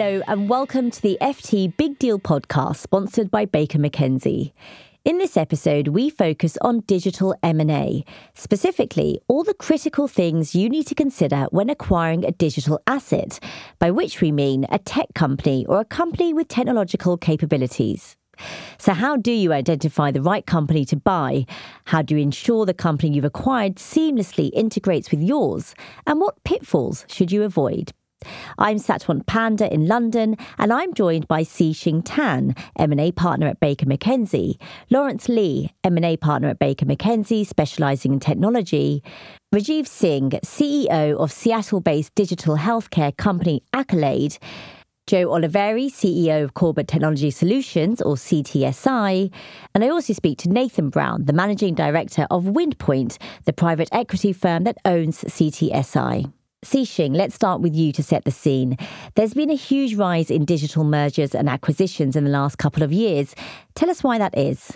Hello, and welcome to the FT Big Deal podcast sponsored by Baker McKenzie. In this episode, we focus on digital M&A, specifically all the critical things you need to consider when acquiring a digital asset, by which we mean a tech company or a company with technological capabilities. So, how do you identify the right company to buy? How do you ensure the company you've acquired seamlessly integrates with yours? And what pitfalls should you avoid? I'm Satwant Panda in London, and I'm joined by Xixing Tan, M&A partner at Baker McKenzie, Lawrence Lee, M&A partner at Baker McKenzie, specializing in technology, Rajeev Singh, CEO of Seattle-based digital healthcare company Accolade, Joe Oliveri, CEO of Corbett Technology Solutions, or CTSI. And I also speak to Nathan Brown, the managing director of Wind Point, the private equity firm that owns CTSI. Xixing, let's start with you to set the scene. There's been a huge rise in digital mergers and acquisitions in the last couple of years. Tell us why that is.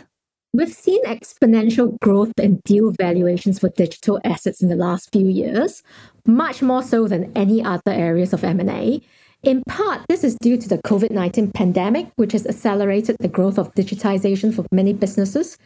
We've seen exponential growth in deal valuations for digital assets in the last few years, much more so than any other areas of M&A. In part, this is due to the COVID-19 pandemic, which has accelerated the growth of digitization for many businesses.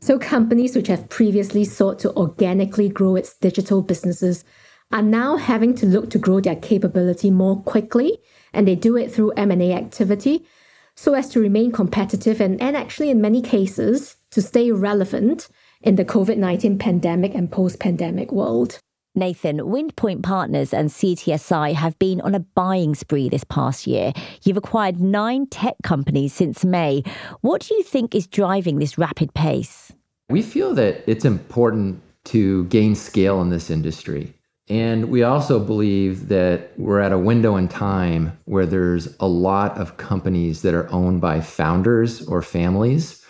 So companies which have previously sought to organically grow its digital businesses are now having to look to grow their capability more quickly, and they do it through M&A activity so as to remain competitive and, and actually in many cases to stay relevant in the COVID-19 pandemic and post-pandemic world. Nathan, Wind Point Partners and CTSI have been on a buying spree this past year. You've acquired nine tech companies since May. What do you think is driving this rapid pace? We feel that it's important to gain scale in this industry. And we also believe that we're at a window in time where there's a lot of companies that are owned by founders or families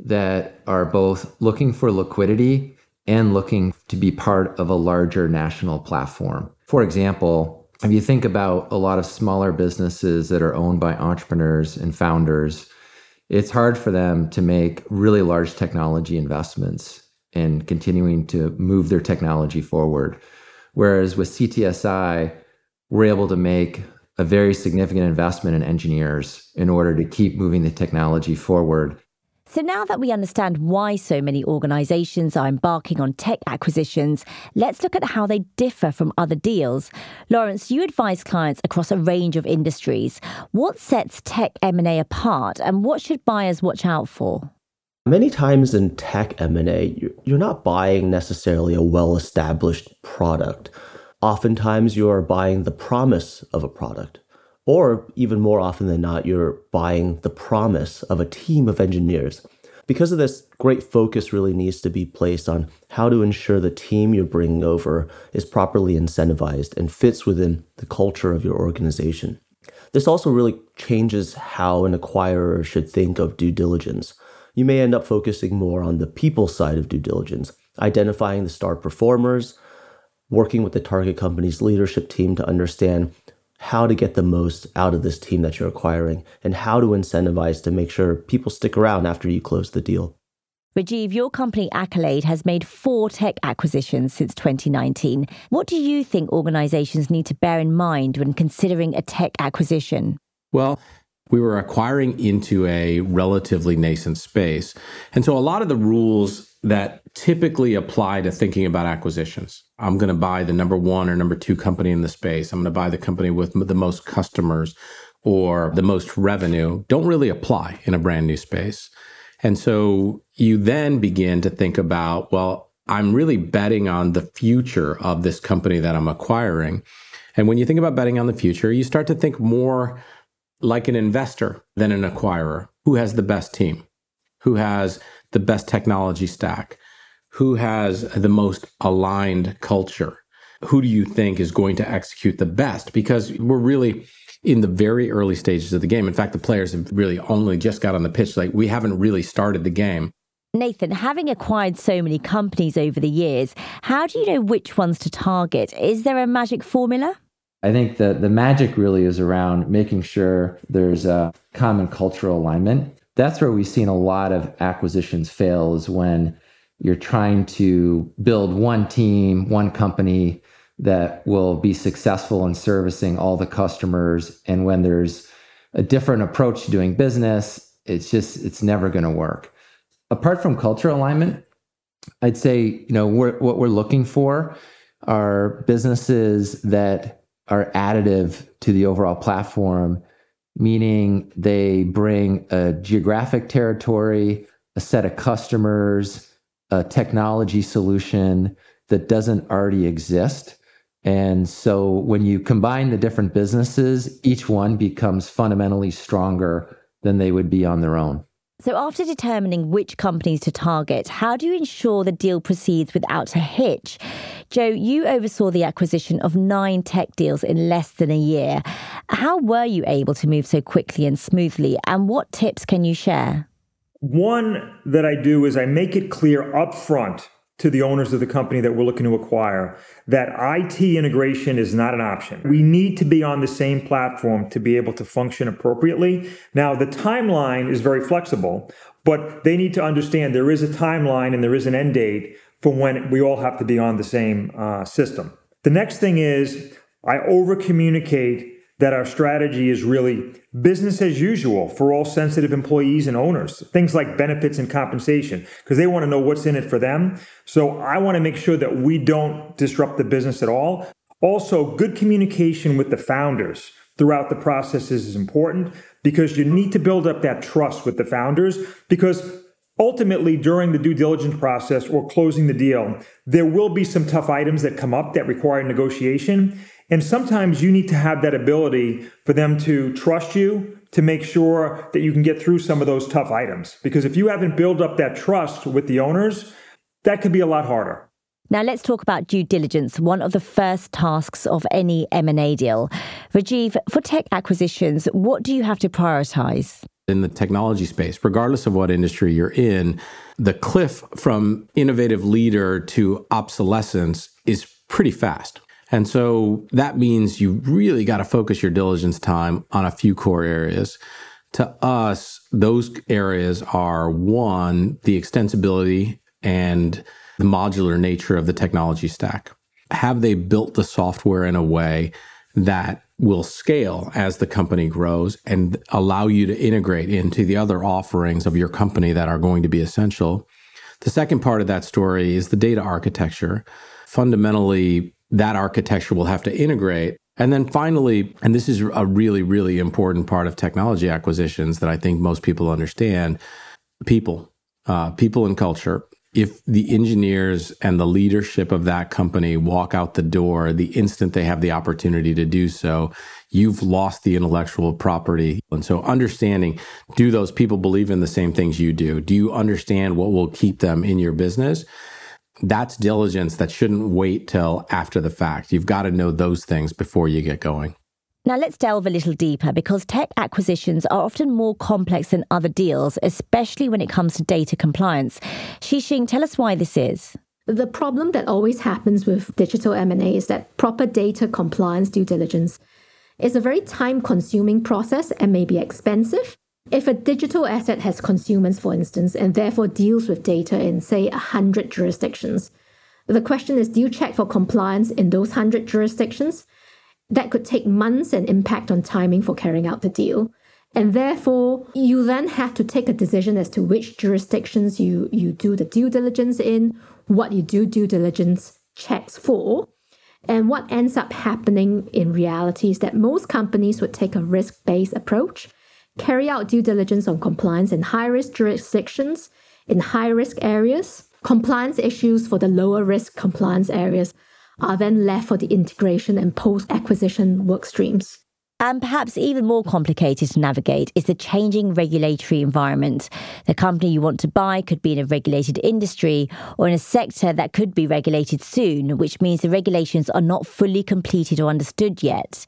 that are both looking for liquidity and looking to be part of a larger national platform. For example, if you think about a lot of smaller businesses that are owned by entrepreneurs and founders, it's hard for them to make really large technology investments and continuing to move their technology forward. Whereas with CTSI, we're able to make a very significant investment in engineers in order to keep moving the technology forward. So, now that we understand why so many organizations are embarking on tech acquisitions, let's look at how they differ from other deals. Lawrence, you advise clients across a range of industries. What sets tech M&A apart and what should buyers watch out for? Many times in tech M&A, you're not buying necessarily a well-established product. Oftentimes you're buying the promise of a product. Or even more often than not, you're buying the promise of a team of engineers. Because of this, great focus really needs to be placed on how to ensure the team you're bringing over is properly incentivized and fits within the culture of your organization. This also really changes how an acquirer should think of due diligence you may end up focusing more on the people side of due diligence, identifying the star performers, working with the target company's leadership team to understand how to get the most out of this team that you're acquiring and how to incentivize to make sure people stick around after you close the deal. Rajeev, your company Accolade has made four tech acquisitions since 2019. What do you think organizations need to bear in mind when considering a tech acquisition? Well, we were acquiring into a relatively nascent space. And so a lot of the rules that typically apply to thinking about acquisitions. I'm going to buy the number one or number two company in the space. I'm going to buy the company with the most customers or the most revenue don't really apply in a brand new space. And so you then begin to think about, well, I'm really betting on the future of this company that I'm acquiring. And when you think about betting on the future, you start to think more like an investor than an acquirer who has the best team, who has the best technology stack, who has the most aligned culture. Who do you think is going to execute the best? Because we're really in the very early stages of the game. In fact, the players have really only just got on the pitch. Like we haven't really started the game. Nathan, having acquired so many companies over the years, how do you know which ones to target? Is there a magic formula? I think the, the magic really is around making sure there's a common cultural alignment. That's where we've seen a lot of acquisitions fail is when you're trying to build one team, one company that will be successful in servicing all the customers. And when there's a different approach to doing business, it's just, it's never going to work. Apart from cultural alignment, I'd say, you know, we're, what we're looking for are businesses that are additive to the overall platform, meaning they bring a geographic territory, a set of customers, a technology solution that doesn't already exist. And so when you combine the different businesses, each one becomes fundamentally stronger than they would be on their own. So, after determining which companies to target, how do you ensure the deal proceeds without a hitch? Joe, you oversaw the acquisition of nine tech deals in less than a year. How were you able to move so quickly and smoothly, and what tips can you share? One that I do is I make it clear upfront to the owners of the company that we're looking to acquire that IT integration is not an option. We need to be on the same platform to be able to function appropriately. Now, the timeline is very flexible, but they need to understand there is a timeline and there is an end date for when we all have to be on the same uh, system. The next thing is I over communicate that our strategy is really business as usual for all sensitive employees and owners. Things like benefits and compensation, because they want to know what's in it for them. So I want to make sure that we don't disrupt the business at all. Also, good communication with the founders throughout the processes is important because you need to build up that trust with the founders because ultimately during the due diligence process or closing the deal there will be some tough items that come up that require negotiation and sometimes you need to have that ability for them to trust you to make sure that you can get through some of those tough items. Because if you haven't built up that trust with the owners, that could be a lot harder. Now let's talk about due diligence, one of the first tasks of any M&A deal. Rajeev, for tech acquisitions, what do you have to prioritize? In the technology space, regardless of what industry you're in, the cliff from innovative leader to obsolescence is pretty fast. And so that means you really got to focus your diligence time on a few core areas. To us, those areas are one, the extensibility and the modular nature of the technology stack. Have they built the software in a way that will scale as the company grows and allow you to integrate into the other offerings of your company that are going to be essential? The second part of that story is the data architecture. Fundamentally, that architecture will have to integrate. And then finally, and this is a really, really important part of technology acquisitions that I think most people understand people, uh, people and culture. If the engineers and the leadership of that company walk out the door the instant they have the opportunity to do so, you've lost the intellectual property. And so, understanding do those people believe in the same things you do? Do you understand what will keep them in your business? That's diligence that shouldn't wait till after the fact. You've got to know those things before you get going. Now, let's delve a little deeper because tech acquisitions are often more complex than other deals, especially when it comes to data compliance. Shixing, tell us why this is. The problem that always happens with digital M&A is that proper data compliance due diligence is a very time consuming process and may be expensive if a digital asset has consumers, for instance, and therefore deals with data in, say, 100 jurisdictions, the question is do you check for compliance in those 100 jurisdictions? That could take months and impact on timing for carrying out the deal. And therefore, you then have to take a decision as to which jurisdictions you, you do the due diligence in, what you do due diligence checks for. And what ends up happening in reality is that most companies would take a risk based approach carry out due diligence on compliance in high risk jurisdictions, in high risk areas. Compliance issues for the lower risk compliance areas are then left for the integration and post acquisition work streams. And perhaps even more complicated to navigate is the changing regulatory environment. The company you want to buy could be in a regulated industry or in a sector that could be regulated soon, which means the regulations are not fully completed or understood yet.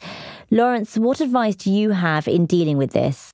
Lawrence, what advice do you have in dealing with this?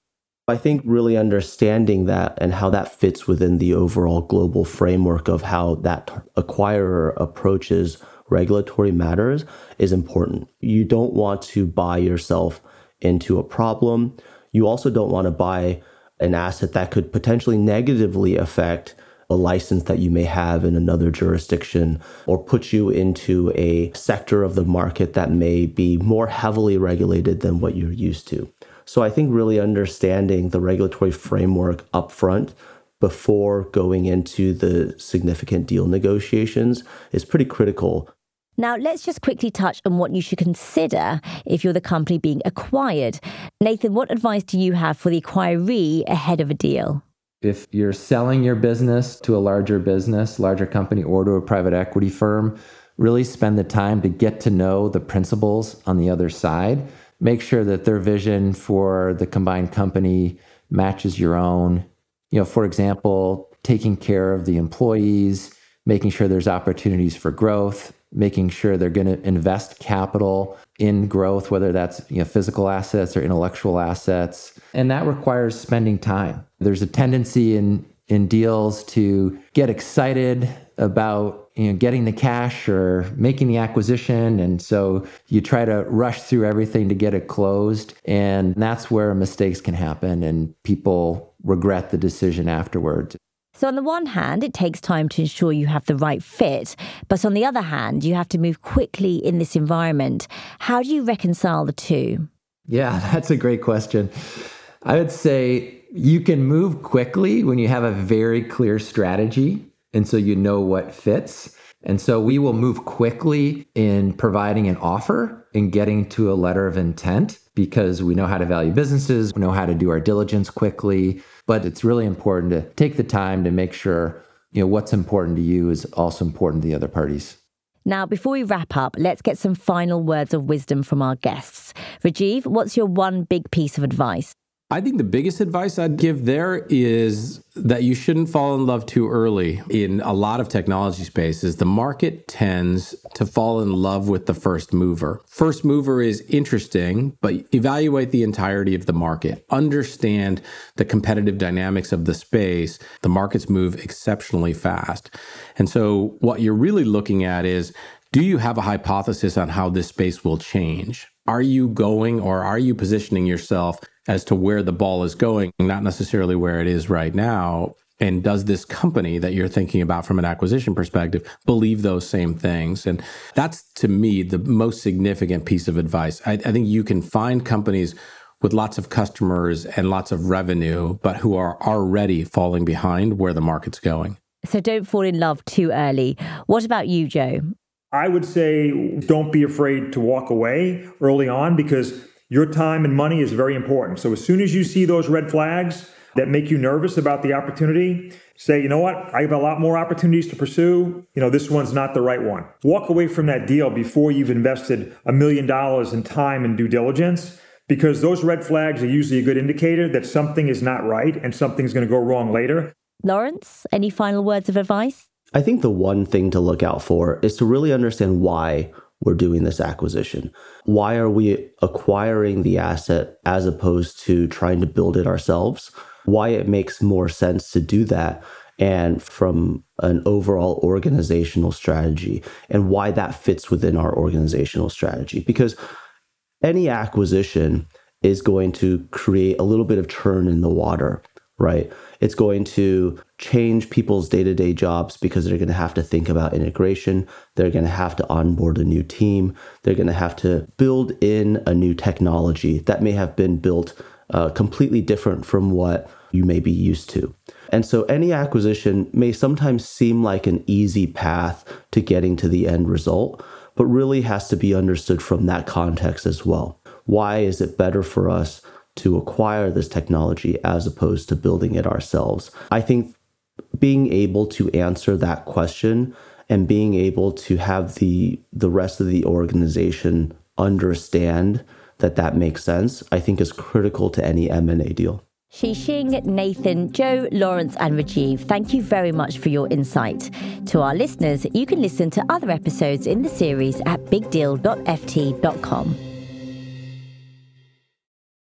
I think really understanding that and how that fits within the overall global framework of how that acquirer approaches regulatory matters is important. You don't want to buy yourself into a problem. You also don't want to buy an asset that could potentially negatively affect a license that you may have in another jurisdiction or put you into a sector of the market that may be more heavily regulated than what you're used to. So I think really understanding the regulatory framework upfront before going into the significant deal negotiations is pretty critical. Now, let's just quickly touch on what you should consider if you're the company being acquired. Nathan, what advice do you have for the acquiree ahead of a deal? If you're selling your business to a larger business, larger company, or to a private equity firm, really spend the time to get to know the principals on the other side. Make sure that their vision for the combined company matches your own. You know, for example, taking care of the employees, making sure there's opportunities for growth, making sure they're going to invest capital in growth, whether that's you know, physical assets or intellectual assets. And that requires spending time. There's a tendency in, in deals to get excited about you know, getting the cash or making the acquisition. And so you try to rush through everything to get it closed. And that's where mistakes can happen and people regret the decision afterwards. So, on the one hand, it takes time to ensure you have the right fit. But on the other hand, you have to move quickly in this environment. How do you reconcile the two? Yeah, that's a great question. I would say you can move quickly when you have a very clear strategy. And so you know what fits. And so we will move quickly in providing an offer and getting to a letter of intent because we know how to value businesses, we know how to do our diligence quickly. But it's really important to take the time to make sure you know what's important to you is also important to the other parties. Now, before we wrap up, let's get some final words of wisdom from our guests. Rajeev, what's your one big piece of advice? I think the biggest advice I'd give there is that you shouldn't fall in love too early. In a lot of technology spaces, the market tends to fall in love with the first mover. First mover is interesting, but evaluate the entirety of the market. Understand the competitive dynamics of the space. The markets move exceptionally fast. And so, what you're really looking at is do you have a hypothesis on how this space will change? Are you going or are you positioning yourself as to where the ball is going, not necessarily where it is right now. And does this company that you're thinking about from an acquisition perspective believe those same things? And that's to me the most significant piece of advice. I, I think you can find companies with lots of customers and lots of revenue, but who are already falling behind where the market's going. So don't fall in love too early. What about you, Joe? I would say don't be afraid to walk away early on because your time and money is very important. So as soon as you see those red flags that make you nervous about the opportunity, say, you know what? I have a lot more opportunities to pursue. You know, this one's not the right one. Walk away from that deal before you've invested a million dollars in time and due diligence because those red flags are usually a good indicator that something is not right and something's going to go wrong later. Lawrence, any final words of advice? I think the one thing to look out for is to really understand why we're doing this acquisition? Why are we acquiring the asset as opposed to trying to build it ourselves? Why it makes more sense to do that and from an overall organizational strategy and why that fits within our organizational strategy. Because any acquisition is going to create a little bit of churn in the water right? It's going to change people's day to day jobs because they're going to have to think about integration. They're going to have to onboard a new team. They're going to have to build in a new technology that may have been built uh, completely different from what you may be used to. And so any acquisition may sometimes seem like an easy path to getting to the end result, but really has to be understood from that context as well. Why is it better for us to acquire this technology as opposed to building it ourselves? I think being able to answer that question and being able to have the the rest of the organization understand that that makes sense, I think is critical to any M&A deal. Shixing, Nathan, Joe, Lawrence, and Rajeev, thank you very much for your insight. To our listeners, you can listen to other episodes in the series at bigdeal.ft.com.